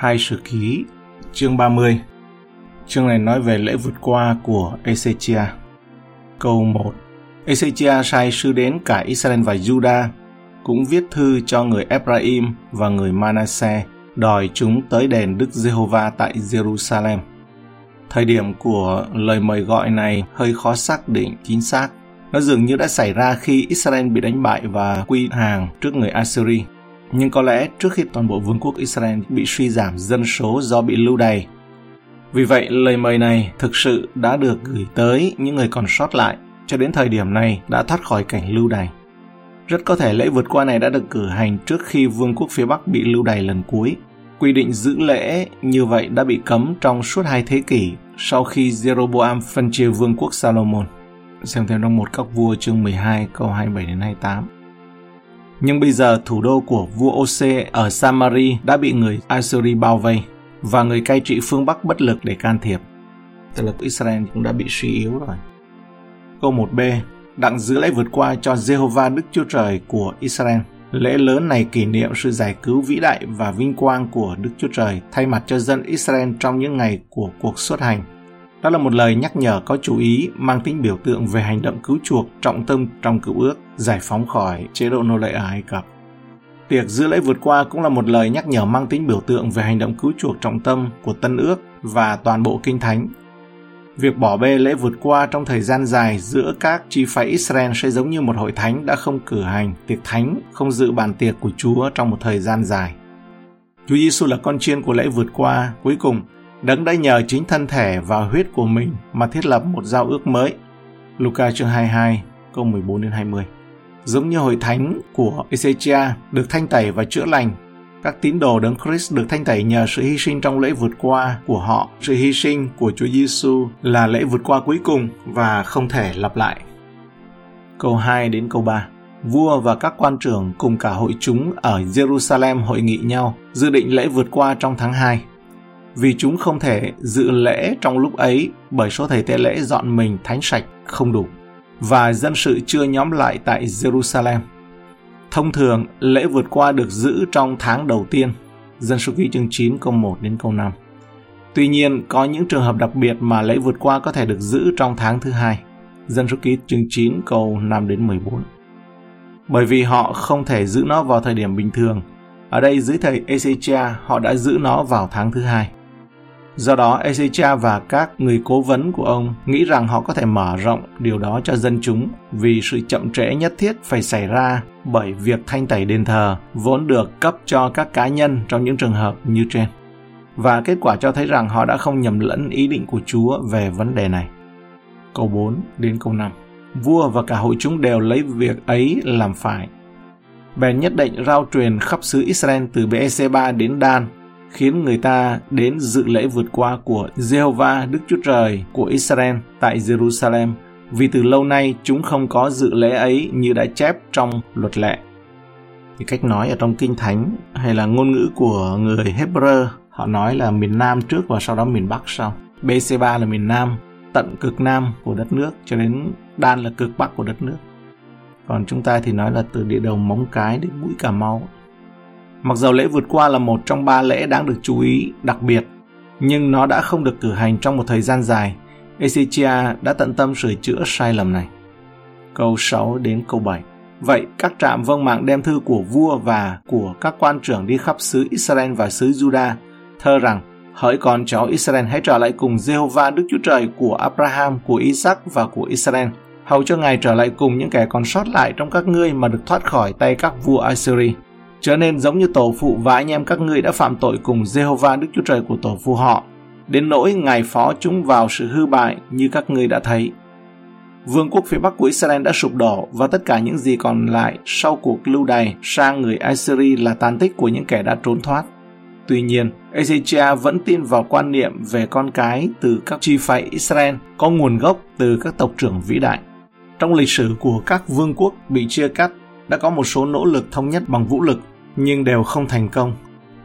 Hai sử ký, chương 30. Chương này nói về lễ vượt qua của Ezechia. Câu 1. Ezechia sai sứ đến cả Israel và Judah, cũng viết thư cho người Ephraim và người Manasseh, đòi chúng tới đền Đức Giê-hô-va tại Jerusalem. Thời điểm của lời mời gọi này hơi khó xác định chính xác. Nó dường như đã xảy ra khi Israel bị đánh bại và quy hàng trước người Assyria nhưng có lẽ trước khi toàn bộ vương quốc Israel bị suy giảm dân số do bị lưu đày. Vì vậy, lời mời này thực sự đã được gửi tới những người còn sót lại cho đến thời điểm này đã thoát khỏi cảnh lưu đày. Rất có thể lễ vượt qua này đã được cử hành trước khi vương quốc phía Bắc bị lưu đày lần cuối. Quy định giữ lễ như vậy đã bị cấm trong suốt hai thế kỷ sau khi Jeroboam phân chia vương quốc Salomon. Xem thêm trong một các vua chương 12 câu 27 đến 28. Nhưng bây giờ thủ đô của vua Ose ở Samari đã bị người Assyri bao vây và người cai trị phương Bắc bất lực để can thiệp. Tức là Israel cũng đã bị suy yếu rồi. Câu 1b Đặng giữ lễ vượt qua cho Jehovah Đức Chúa Trời của Israel. Lễ lớn này kỷ niệm sự giải cứu vĩ đại và vinh quang của Đức Chúa Trời thay mặt cho dân Israel trong những ngày của cuộc xuất hành. Đó là một lời nhắc nhở có chú ý mang tính biểu tượng về hành động cứu chuộc trọng tâm trong cựu ước, giải phóng khỏi chế độ nô lệ ở Ai Cập. Tiệc giữa lễ vượt qua cũng là một lời nhắc nhở mang tính biểu tượng về hành động cứu chuộc trọng tâm của Tân ước và toàn bộ Kinh Thánh. Việc bỏ bê lễ vượt qua trong thời gian dài giữa các chi phái Israel sẽ giống như một hội thánh đã không cử hành tiệc thánh, không dự bàn tiệc của Chúa trong một thời gian dài. Chúa Giêsu là con chiên của lễ vượt qua, cuối cùng Đấng đã nhờ chính thân thể và huyết của mình mà thiết lập một giao ước mới. Luca chương 22, câu 14 đến 20. Giống như hội thánh của Ezechia được thanh tẩy và chữa lành, các tín đồ đấng Christ được thanh tẩy nhờ sự hy sinh trong lễ vượt qua của họ. Sự hy sinh của Chúa Giêsu là lễ vượt qua cuối cùng và không thể lặp lại. Câu 2 đến câu 3 Vua và các quan trưởng cùng cả hội chúng ở Jerusalem hội nghị nhau, dự định lễ vượt qua trong tháng 2 vì chúng không thể dự lễ trong lúc ấy bởi số thầy tế lễ dọn mình thánh sạch không đủ và dân sự chưa nhóm lại tại Jerusalem. Thông thường, lễ vượt qua được giữ trong tháng đầu tiên, dân số ký chương 9 câu 1 đến câu 5. Tuy nhiên, có những trường hợp đặc biệt mà lễ vượt qua có thể được giữ trong tháng thứ hai, dân số ký chương 9 câu 5 đến 14. Bởi vì họ không thể giữ nó vào thời điểm bình thường, ở đây dưới thầy Ezechia họ đã giữ nó vào tháng thứ hai. Do đó, Ezechia và các người cố vấn của ông nghĩ rằng họ có thể mở rộng điều đó cho dân chúng vì sự chậm trễ nhất thiết phải xảy ra bởi việc thanh tẩy đền thờ vốn được cấp cho các cá nhân trong những trường hợp như trên. Và kết quả cho thấy rằng họ đã không nhầm lẫn ý định của Chúa về vấn đề này. Câu 4 đến câu 5 Vua và cả hội chúng đều lấy việc ấy làm phải. Bèn nhất định rao truyền khắp xứ Israel từ Beersheba đến Dan khiến người ta đến dự lễ vượt qua của Jehovah Đức Chúa Trời của Israel tại Jerusalem vì từ lâu nay chúng không có dự lễ ấy như đã chép trong luật lệ. Thì cách nói ở trong Kinh Thánh hay là ngôn ngữ của người Hebrew họ nói là miền Nam trước và sau đó miền Bắc sau. BC3 là miền Nam, tận cực Nam của đất nước cho đến Đan là cực Bắc của đất nước. Còn chúng ta thì nói là từ địa đầu Móng Cái đến mũi Cà Mau Mặc dầu lễ vượt qua là một trong ba lễ đáng được chú ý đặc biệt, nhưng nó đã không được cử hành trong một thời gian dài. Ezechia đã tận tâm sửa chữa sai lầm này. Câu 6 đến câu 7 Vậy các trạm vâng mạng đem thư của vua và của các quan trưởng đi khắp xứ Israel và xứ Juda, thơ rằng Hỡi con cháu Israel hãy trở lại cùng Jehovah Đức Chúa Trời của Abraham, của Isaac và của Israel, hầu cho Ngài trở lại cùng những kẻ còn sót lại trong các ngươi mà được thoát khỏi tay các vua Assyria trở nên giống như tổ phụ và anh em các ngươi đã phạm tội cùng Jehovah Đức Chúa Trời của tổ phụ họ, đến nỗi ngài phó chúng vào sự hư bại như các ngươi đã thấy. Vương quốc phía Bắc của Israel đã sụp đổ và tất cả những gì còn lại sau cuộc lưu đày sang người Assyri là tàn tích của những kẻ đã trốn thoát. Tuy nhiên, Ezechia vẫn tin vào quan niệm về con cái từ các chi phái Israel có nguồn gốc từ các tộc trưởng vĩ đại. Trong lịch sử của các vương quốc bị chia cắt, đã có một số nỗ lực thống nhất bằng vũ lực nhưng đều không thành công.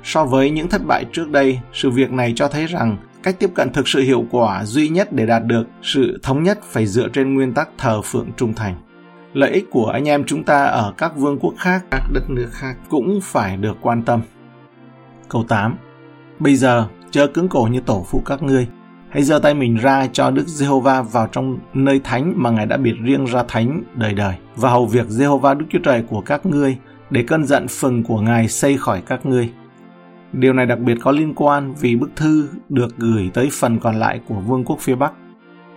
So với những thất bại trước đây, sự việc này cho thấy rằng cách tiếp cận thực sự hiệu quả duy nhất để đạt được sự thống nhất phải dựa trên nguyên tắc thờ phượng trung thành. Lợi ích của anh em chúng ta ở các vương quốc khác, các đất nước khác cũng phải được quan tâm. Câu 8. Bây giờ, chớ cứng cổ như tổ phụ các ngươi. Hãy giơ tay mình ra cho Đức Giê-hô-va vào trong nơi thánh mà Ngài đã biệt riêng ra thánh đời đời và hầu việc Giê-hô-va Đức Chúa Trời của các ngươi để cơn giận phừng của Ngài xây khỏi các ngươi. Điều này đặc biệt có liên quan vì bức thư được gửi tới phần còn lại của vương quốc phía Bắc.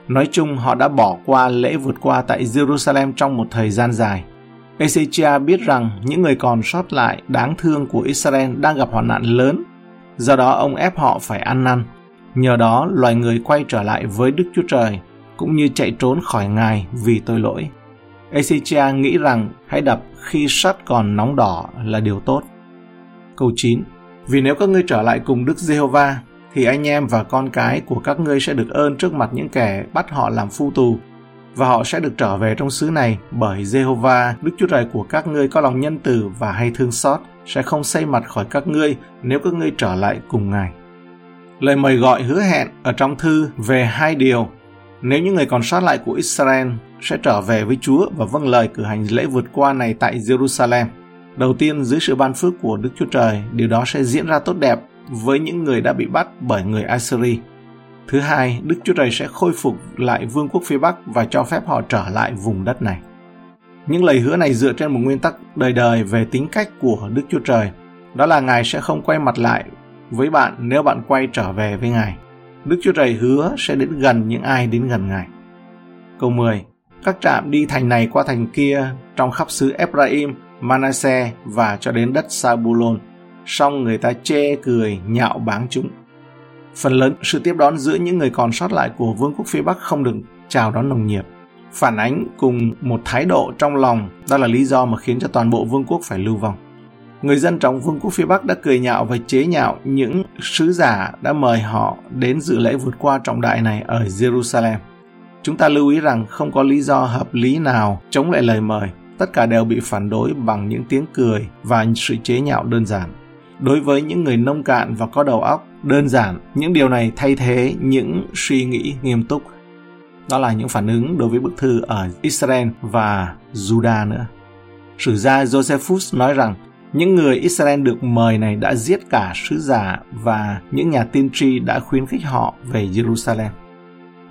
Nói chung họ đã bỏ qua lễ vượt qua tại Jerusalem trong một thời gian dài. Ezechia biết rằng những người còn sót lại đáng thương của Israel đang gặp hoạn nạn lớn, do đó ông ép họ phải ăn năn. Nhờ đó loài người quay trở lại với Đức Chúa Trời, cũng như chạy trốn khỏi Ngài vì tội lỗi. Ezechia nghĩ rằng hãy đập khi sắt còn nóng đỏ là điều tốt. Câu 9 Vì nếu các ngươi trở lại cùng Đức Giê-hô-va, thì anh em và con cái của các ngươi sẽ được ơn trước mặt những kẻ bắt họ làm phu tù, và họ sẽ được trở về trong xứ này bởi Jehovah, Đức Chúa Trời của các ngươi có lòng nhân từ và hay thương xót, sẽ không xây mặt khỏi các ngươi nếu các ngươi trở lại cùng Ngài. Lời mời gọi hứa hẹn ở trong thư về hai điều. Nếu những người còn sót lại của Israel sẽ trở về với Chúa và vâng lời cử hành lễ vượt qua này tại Jerusalem. Đầu tiên, dưới sự ban phước của Đức Chúa Trời, điều đó sẽ diễn ra tốt đẹp với những người đã bị bắt bởi người Assyri. Thứ hai, Đức Chúa Trời sẽ khôi phục lại vương quốc phía Bắc và cho phép họ trở lại vùng đất này. Những lời hứa này dựa trên một nguyên tắc đời đời về tính cách của Đức Chúa Trời. Đó là Ngài sẽ không quay mặt lại với bạn nếu bạn quay trở về với Ngài. Đức Chúa Trời hứa sẽ đến gần những ai đến gần Ngài. Câu 10. Các trạm đi thành này qua thành kia trong khắp xứ Ephraim, Manasseh và cho đến đất Sabulon. Song người ta chê cười, nhạo báng chúng. Phần lớn sự tiếp đón giữa những người còn sót lại của vương quốc phía Bắc không được chào đón nồng nhiệt. Phản ánh cùng một thái độ trong lòng, đó là lý do mà khiến cho toàn bộ vương quốc phải lưu vong. Người dân trong vương quốc phía Bắc đã cười nhạo và chế nhạo những sứ giả đã mời họ đến dự lễ vượt qua trọng đại này ở Jerusalem. Chúng ta lưu ý rằng không có lý do hợp lý nào chống lại lời mời, tất cả đều bị phản đối bằng những tiếng cười và sự chế nhạo đơn giản. Đối với những người nông cạn và có đầu óc, đơn giản, những điều này thay thế những suy nghĩ nghiêm túc. Đó là những phản ứng đối với bức thư ở Israel và Judah nữa. Sử gia Josephus nói rằng những người Israel được mời này đã giết cả sứ giả và những nhà tiên tri đã khuyến khích họ về Jerusalem.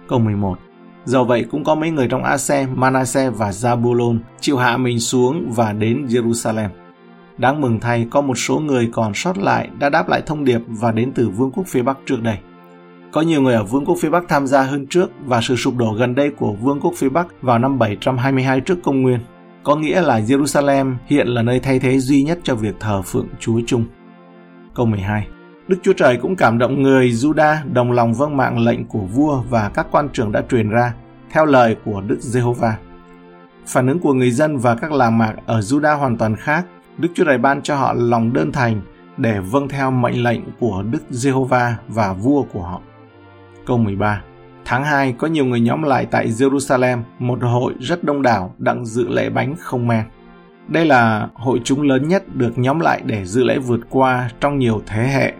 Câu 11 Dầu vậy cũng có mấy người trong Ase, Manasse và Zabulon chịu hạ mình xuống và đến Jerusalem. Đáng mừng thay có một số người còn sót lại đã đáp lại thông điệp và đến từ vương quốc phía Bắc trước đây. Có nhiều người ở vương quốc phía Bắc tham gia hơn trước và sự sụp đổ gần đây của vương quốc phía Bắc vào năm 722 trước công nguyên. Có nghĩa là Jerusalem hiện là nơi thay thế duy nhất cho việc thờ phượng Chúa chung. Câu 12 Đức Chúa Trời cũng cảm động người Juda đồng lòng vâng mạng lệnh của vua và các quan trưởng đã truyền ra, theo lời của Đức Giê-hô-va. Phản ứng của người dân và các làng mạc ở Juda hoàn toàn khác Đức Chúa Trời ban cho họ lòng đơn thành để vâng theo mệnh lệnh của Đức Giê-hô-va và vua của họ. Câu 13 Tháng 2 có nhiều người nhóm lại tại Jerusalem, một hội rất đông đảo đặng dự lễ bánh không men. Đây là hội chúng lớn nhất được nhóm lại để dự lễ vượt qua trong nhiều thế hệ.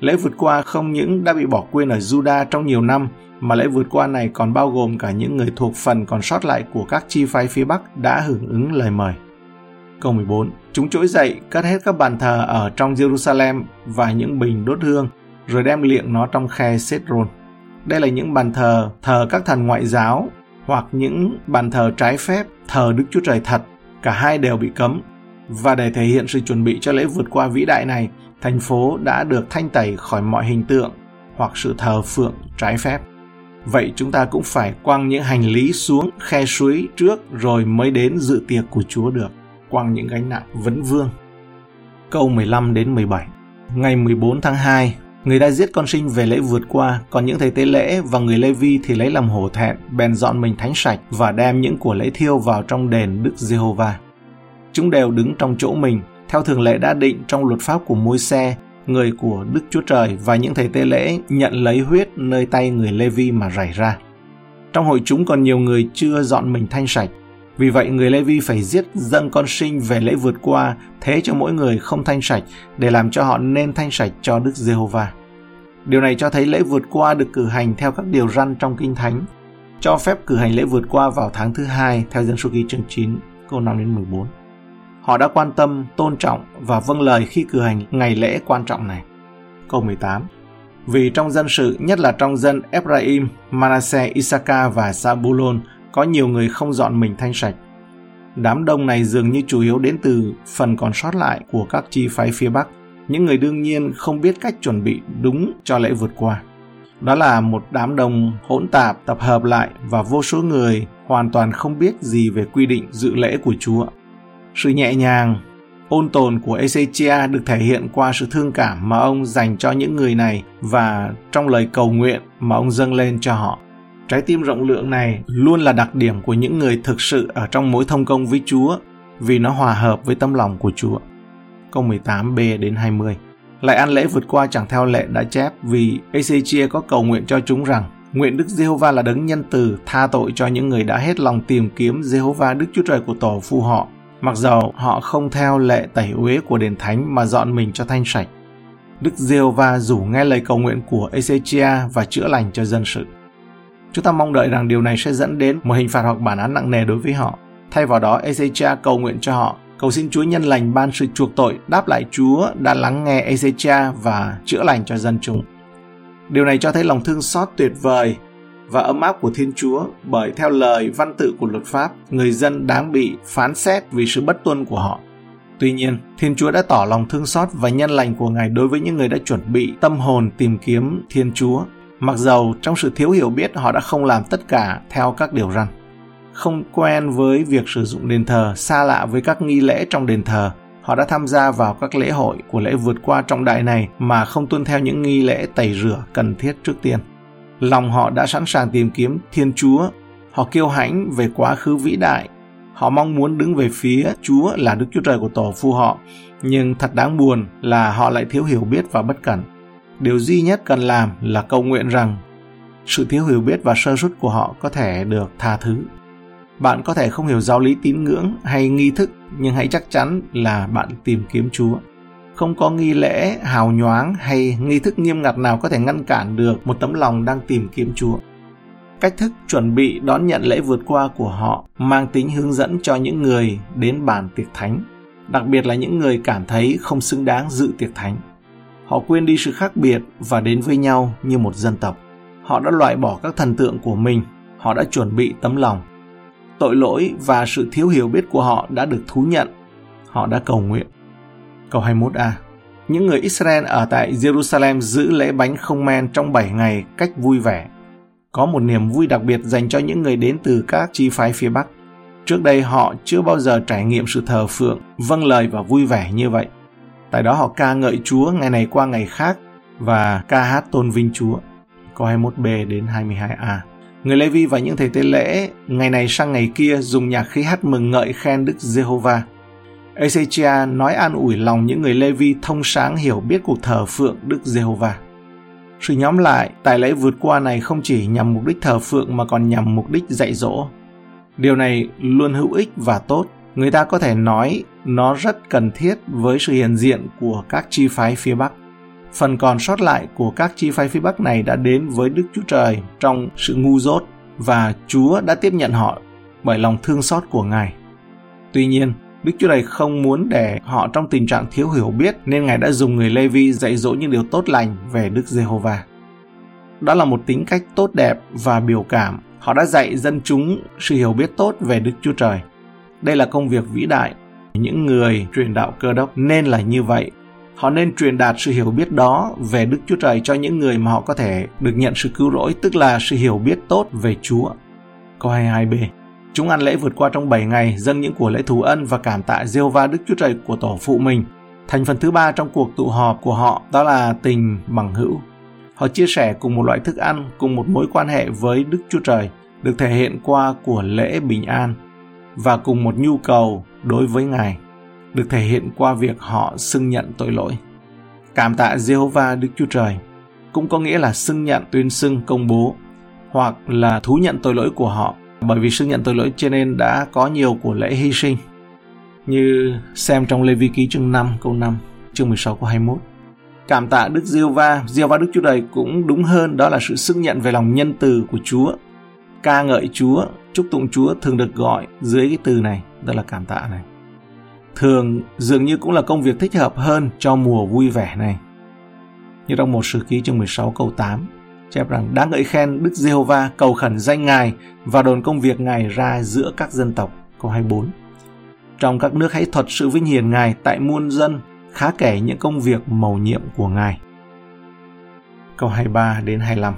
Lễ vượt qua không những đã bị bỏ quên ở Juda trong nhiều năm, mà lễ vượt qua này còn bao gồm cả những người thuộc phần còn sót lại của các chi phái phía Bắc đã hưởng ứng lời mời. Câu 14. Chúng trỗi dậy, cất hết các bàn thờ ở trong Jerusalem và những bình đốt hương, rồi đem liệng nó trong khe Sedron. Đây là những bàn thờ thờ các thần ngoại giáo hoặc những bàn thờ trái phép thờ Đức Chúa Trời thật. Cả hai đều bị cấm. Và để thể hiện sự chuẩn bị cho lễ vượt qua vĩ đại này, thành phố đã được thanh tẩy khỏi mọi hình tượng hoặc sự thờ phượng trái phép. Vậy chúng ta cũng phải quăng những hành lý xuống khe suối trước rồi mới đến dự tiệc của Chúa được quăng những gánh nặng vấn vương. Câu 15 đến 17 Ngày 14 tháng 2, người đã giết con sinh về lễ vượt qua, còn những thầy tế lễ và người Lê Vi thì lấy làm hổ thẹn, bèn dọn mình thánh sạch và đem những của lễ thiêu vào trong đền Đức Giê-hô-va. Chúng đều đứng trong chỗ mình, theo thường lệ đã định trong luật pháp của môi xe, người của Đức Chúa Trời và những thầy tế lễ nhận lấy huyết nơi tay người Lê Vi mà rải ra. Trong hội chúng còn nhiều người chưa dọn mình thanh sạch, vì vậy người Lê Vi phải giết dân con sinh về lễ vượt qua, thế cho mỗi người không thanh sạch, để làm cho họ nên thanh sạch cho Đức Giê-hô-va. Điều này cho thấy lễ vượt qua được cử hành theo các điều răn trong Kinh Thánh, cho phép cử hành lễ vượt qua vào tháng thứ hai theo dân số ký chương 9, câu 5 đến 14. Họ đã quan tâm, tôn trọng và vâng lời khi cử hành ngày lễ quan trọng này. câu 18. Vì trong dân sự, nhất là trong dân Ephraim, Manasseh, Issachar và Sabulon, có nhiều người không dọn mình thanh sạch. Đám đông này dường như chủ yếu đến từ phần còn sót lại của các chi phái phía Bắc, những người đương nhiên không biết cách chuẩn bị đúng cho lễ vượt qua. Đó là một đám đông hỗn tạp tập hợp lại và vô số người hoàn toàn không biết gì về quy định dự lễ của Chúa. Sự nhẹ nhàng, ôn tồn của Ezechia được thể hiện qua sự thương cảm mà ông dành cho những người này và trong lời cầu nguyện mà ông dâng lên cho họ. Trái tim rộng lượng này luôn là đặc điểm của những người thực sự ở trong mối thông công với Chúa vì nó hòa hợp với tâm lòng của Chúa. Câu 18b đến 20 Lại ăn lễ vượt qua chẳng theo lệ đã chép vì Ezechia có cầu nguyện cho chúng rằng Nguyện Đức Giê-hô-va là đấng nhân từ tha tội cho những người đã hết lòng tìm kiếm Giê-hô-va Đức Chúa Trời của tổ phụ họ, mặc dầu họ không theo lệ tẩy uế của đền thánh mà dọn mình cho thanh sạch. Đức Giê-hô-va rủ nghe lời cầu nguyện của Ezechia và chữa lành cho dân sự. Chúng ta mong đợi rằng điều này sẽ dẫn đến một hình phạt hoặc bản án nặng nề đối với họ. Thay vào đó, Ezechia cầu nguyện cho họ, cầu xin Chúa nhân lành ban sự chuộc tội, đáp lại Chúa đã lắng nghe Ezechia và chữa lành cho dân chúng. Điều này cho thấy lòng thương xót tuyệt vời và ấm áp của Thiên Chúa bởi theo lời văn tự của luật pháp, người dân đáng bị phán xét vì sự bất tuân của họ. Tuy nhiên, Thiên Chúa đã tỏ lòng thương xót và nhân lành của Ngài đối với những người đã chuẩn bị tâm hồn tìm kiếm Thiên Chúa Mặc dầu trong sự thiếu hiểu biết họ đã không làm tất cả theo các điều răn. Không quen với việc sử dụng đền thờ, xa lạ với các nghi lễ trong đền thờ, họ đã tham gia vào các lễ hội của lễ vượt qua trọng đại này mà không tuân theo những nghi lễ tẩy rửa cần thiết trước tiên. Lòng họ đã sẵn sàng tìm kiếm Thiên Chúa, họ kiêu hãnh về quá khứ vĩ đại, họ mong muốn đứng về phía Chúa là Đức Chúa Trời của tổ phụ họ, nhưng thật đáng buồn là họ lại thiếu hiểu biết và bất cẩn điều duy nhất cần làm là cầu nguyện rằng sự thiếu hiểu biết và sơ suất của họ có thể được tha thứ. Bạn có thể không hiểu giáo lý tín ngưỡng hay nghi thức, nhưng hãy chắc chắn là bạn tìm kiếm chúa. Không có nghi lễ, hào nhoáng hay nghi thức nghiêm ngặt nào có thể ngăn cản được một tấm lòng đang tìm kiếm chúa. Cách thức chuẩn bị đón nhận lễ vượt qua của họ mang tính hướng dẫn cho những người đến bàn tiệc thánh, đặc biệt là những người cảm thấy không xứng đáng dự tiệc thánh. Họ quên đi sự khác biệt và đến với nhau như một dân tộc. Họ đã loại bỏ các thần tượng của mình, họ đã chuẩn bị tấm lòng. Tội lỗi và sự thiếu hiểu biết của họ đã được thú nhận. Họ đã cầu nguyện. Câu 21a Những người Israel ở tại Jerusalem giữ lễ bánh không men trong 7 ngày cách vui vẻ. Có một niềm vui đặc biệt dành cho những người đến từ các chi phái phía Bắc. Trước đây họ chưa bao giờ trải nghiệm sự thờ phượng, vâng lời và vui vẻ như vậy. Tại đó họ ca ngợi Chúa ngày này qua ngày khác và ca hát tôn vinh Chúa. Câu 21b đến 22a. Người Lê Vi và những thầy tế lễ ngày này sang ngày kia dùng nhạc khí hát mừng ngợi khen Đức Giê-hô-va. Ezechia nói an ủi lòng những người Lê Vi thông sáng hiểu biết cuộc thờ phượng Đức Giê-hô-va. Sự nhóm lại, tài lễ vượt qua này không chỉ nhằm mục đích thờ phượng mà còn nhằm mục đích dạy dỗ. Điều này luôn hữu ích và tốt người ta có thể nói nó rất cần thiết với sự hiện diện của các chi phái phía Bắc. Phần còn sót lại của các chi phái phía Bắc này đã đến với Đức Chúa Trời trong sự ngu dốt và Chúa đã tiếp nhận họ bởi lòng thương xót của Ngài. Tuy nhiên, Đức Chúa Trời không muốn để họ trong tình trạng thiếu hiểu biết nên Ngài đã dùng người Lê Vi dạy dỗ những điều tốt lành về Đức Giê-hô-va. Đó là một tính cách tốt đẹp và biểu cảm. Họ đã dạy dân chúng sự hiểu biết tốt về Đức Chúa Trời. Đây là công việc vĩ đại. Những người truyền đạo cơ đốc nên là như vậy. Họ nên truyền đạt sự hiểu biết đó về Đức Chúa Trời cho những người mà họ có thể được nhận sự cứu rỗi, tức là sự hiểu biết tốt về Chúa. Câu 22b Chúng ăn lễ vượt qua trong 7 ngày, dâng những của lễ thù ân và cảm tạ diêu va Đức Chúa Trời của tổ phụ mình. Thành phần thứ ba trong cuộc tụ họp của họ đó là tình bằng hữu. Họ chia sẻ cùng một loại thức ăn, cùng một mối quan hệ với Đức Chúa Trời, được thể hiện qua của lễ bình an, và cùng một nhu cầu đối với Ngài được thể hiện qua việc họ xưng nhận tội lỗi. Cảm tạ Jehovah Đức Chúa Trời cũng có nghĩa là xưng nhận tuyên xưng công bố hoặc là thú nhận tội lỗi của họ bởi vì xưng nhận tội lỗi cho nên đã có nhiều của lễ hy sinh như xem trong Lê Vi Ký chương 5 câu 5 chương 16 câu 21. Cảm tạ Đức Diêu Va, Diêu Va Đức Chúa Trời cũng đúng hơn đó là sự xưng nhận về lòng nhân từ của Chúa ca ngợi Chúa, chúc tụng Chúa thường được gọi dưới cái từ này, tức là cảm tạ này. Thường dường như cũng là công việc thích hợp hơn cho mùa vui vẻ này. như trong một sử ký chương 16 câu 8 chép rằng đã ngợi khen Đức Giê-hô-va cầu khẩn danh Ngài và đồn công việc Ngài ra giữa các dân tộc. Câu 24 Trong các nước hãy thuật sự vinh hiển Ngài tại muôn dân, khá kể những công việc mầu nhiệm của Ngài. Câu 23 đến 25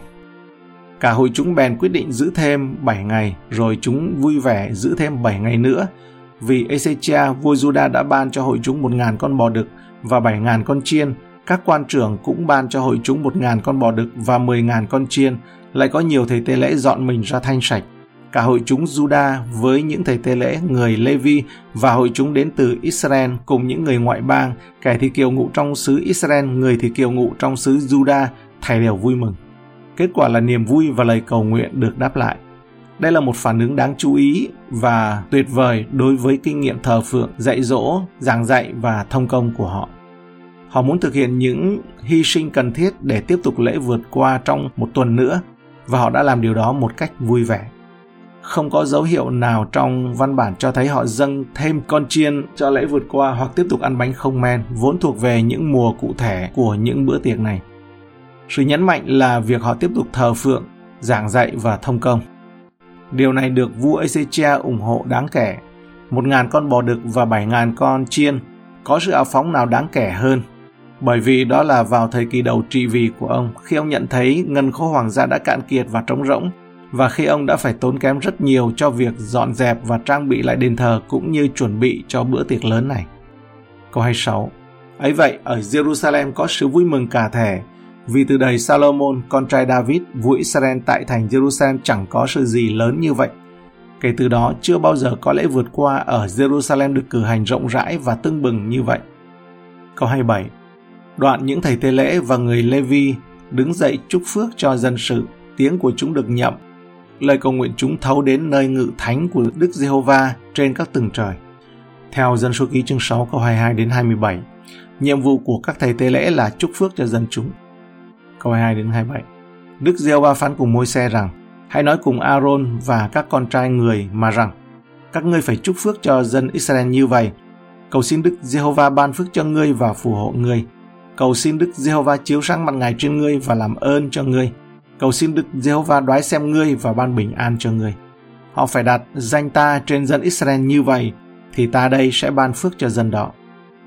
Cả hội chúng bèn quyết định giữ thêm 7 ngày, rồi chúng vui vẻ giữ thêm 7 ngày nữa, vì Ezechia vua Juda đã ban cho hội chúng 1.000 con bò đực và 7.000 con chiên, các quan trưởng cũng ban cho hội chúng 1.000 con bò đực và 10.000 con chiên, lại có nhiều thầy tế lễ dọn mình ra thanh sạch. Cả hội chúng Juda với những thầy tế lễ người Levi và hội chúng đến từ Israel cùng những người ngoại bang, kẻ thì kiều ngụ trong xứ Israel, người thì kiều ngụ trong xứ Juda, thầy đều vui mừng. Kết quả là niềm vui và lời cầu nguyện được đáp lại. Đây là một phản ứng đáng chú ý và tuyệt vời đối với kinh nghiệm thờ phượng, dạy dỗ, giảng dạy và thông công của họ. Họ muốn thực hiện những hy sinh cần thiết để tiếp tục lễ vượt qua trong một tuần nữa và họ đã làm điều đó một cách vui vẻ. Không có dấu hiệu nào trong văn bản cho thấy họ dâng thêm con chiên cho lễ vượt qua hoặc tiếp tục ăn bánh không men, vốn thuộc về những mùa cụ thể của những bữa tiệc này. Sự nhấn mạnh là việc họ tiếp tục thờ phượng, giảng dạy và thông công. Điều này được vua Ezechia ủng hộ đáng kể. Một ngàn con bò đực và bảy ngàn con chiên có sự áo phóng nào đáng kể hơn bởi vì đó là vào thời kỳ đầu trị vì của ông khi ông nhận thấy ngân khố hoàng gia đã cạn kiệt và trống rỗng và khi ông đã phải tốn kém rất nhiều cho việc dọn dẹp và trang bị lại đền thờ cũng như chuẩn bị cho bữa tiệc lớn này. Câu 26 ấy vậy, ở Jerusalem có sự vui mừng cả thể, vì từ đầy Salomon, con trai David, vua Israel tại thành Jerusalem chẳng có sự gì lớn như vậy. Kể từ đó, chưa bao giờ có lễ vượt qua ở Jerusalem được cử hành rộng rãi và tưng bừng như vậy. Câu 27 Đoạn những thầy tế lễ và người Levi đứng dậy chúc phước cho dân sự, tiếng của chúng được nhậm. Lời cầu nguyện chúng thấu đến nơi ngự thánh của Đức Giê-hô-va trên các tầng trời. Theo dân số ký chương 6 câu 22 đến 27, nhiệm vụ của các thầy tế lễ là chúc phước cho dân chúng. Câu 22 đến 27. Đức Giê-hô-va phán cùng môi xe rằng: Hãy nói cùng Aaron và các con trai người mà rằng: Các ngươi phải chúc phước cho dân Israel như vậy. Cầu xin Đức Giê-hô-va ban phước cho ngươi và phù hộ ngươi Cầu xin Đức Giê-hô-va chiếu sáng mặt ngài trên ngươi và làm ơn cho ngươi. Cầu xin Đức Giê-hô-va đoái xem ngươi và ban bình an cho ngươi. Họ phải đặt danh ta trên dân Israel như vậy, thì ta đây sẽ ban phước cho dân đó.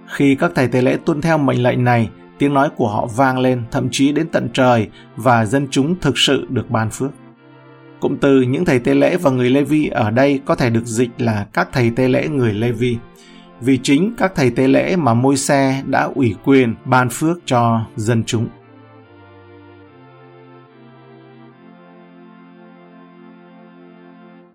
Khi các thầy tế lễ tuân theo mệnh lệnh này, tiếng nói của họ vang lên, thậm chí đến tận trời, và dân chúng thực sự được ban phước. Cụm từ những thầy tế lễ và người Lê-vi ở đây có thể được dịch là các thầy tế lễ người Lê-vi vì chính các thầy tế lễ mà môi xe đã ủy quyền ban phước cho dân chúng.